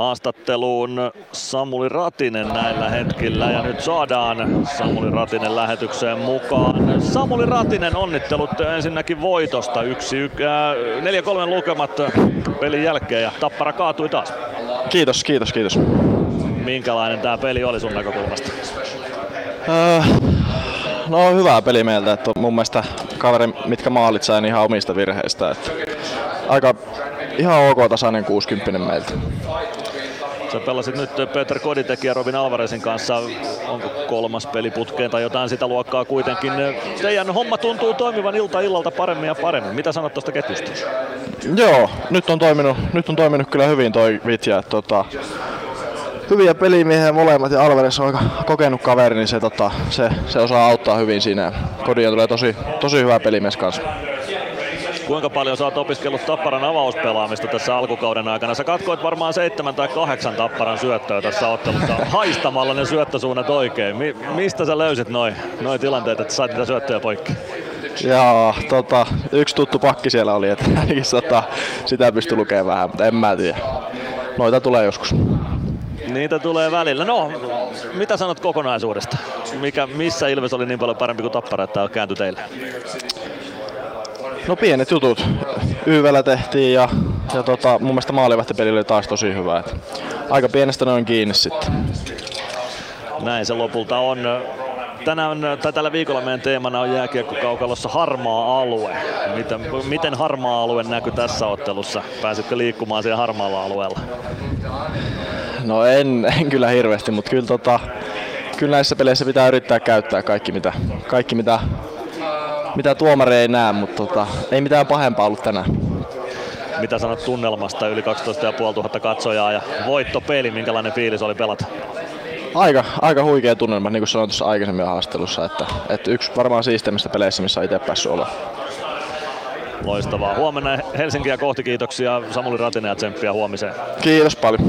haastatteluun Samuli Ratinen näillä hetkillä ja nyt saadaan Samuli Ratinen lähetykseen mukaan. Samuli Ratinen, onnittelut ensinnäkin voitosta. Yksi, y- äh, 4-3 lukemat pelin jälkeen ja Tappara kaatui taas. Kiitos, kiitos, kiitos. Minkälainen tämä peli oli sun näkökulmasta? Öö, no hyvää peli meiltä, että mun mielestä kaveri, mitkä maalit sai, niin ihan omista virheistä. Että aika ihan ok tasainen 60 meiltä. Sä pelasit nyt Peter Koditek ja Robin Alvarezin kanssa, onko kolmas peli putkeen tai jotain sitä luokkaa kuitenkin. Teidän homma tuntuu toimivan ilta illalta paremmin ja paremmin. Mitä sanot tuosta ketjusta? Joo, nyt on toiminut, nyt on toiminut kyllä hyvin toi. Että, tota, hyviä pelimiehiä molemmat ja Alvarez on aika kokenut kaveri, niin se, tota, se, se osaa auttaa hyvin siinä. Kodia tulee tosi, tosi hyvä pelimies kanssa. Kuinka paljon sä oot opiskellut Tapparan avauspelaamista tässä alkukauden aikana? Sä katkoit varmaan seitsemän tai kahdeksan Tapparan syöttöä tässä ottelussa haistamalla ne syöttösuunnat oikein. Mi- mistä sä löysit noin noi tilanteet, että sait niitä syöttöjä poikki? Ja tota, yksi tuttu pakki siellä oli, että ainakin sitä pystyi lukemaan vähän, mutta en mä tiedä. Noita tulee joskus. Niitä tulee välillä. No, mitä sanot kokonaisuudesta? Mikä, missä Ilves oli niin paljon parempi kuin Tappara, että kääntyi teille? No pienet jutut. Yvällä tehtiin ja, ja tota, mun mielestä maalivahtipeli oli taas tosi hyvä. Et aika pienestä noin kiinni sitten. Näin se lopulta on. Tänään tai tällä viikolla meidän teemana on jääkiekkokaukalossa harmaa alue. Miten, miten harmaa alue näkyy tässä ottelussa? Pääsitkö liikkumaan siellä harmaalla alueella? No en, en kyllä hirveästi, mutta kyllä, tota, kyllä näissä peleissä pitää yrittää käyttää kaikki mitä, kaikki mitä, mitä tuomari ei näe, mutta tota, ei mitään pahempaa ollut tänään. Mitä sanot tunnelmasta? Yli 12 500 katsojaa ja voittopeli, minkälainen fiilis oli pelata? Aika, aika huikea tunnelma, niin kuin sanoin tuossa aikaisemmin haastattelussa, että, että yksi varmaan siisteimmistä peleissä, missä on itse päässyt olla. Loistavaa. Huomenna Helsinkiä kohti kiitoksia Samuli Ratinen ja tsemppiä huomiseen. Kiitos paljon.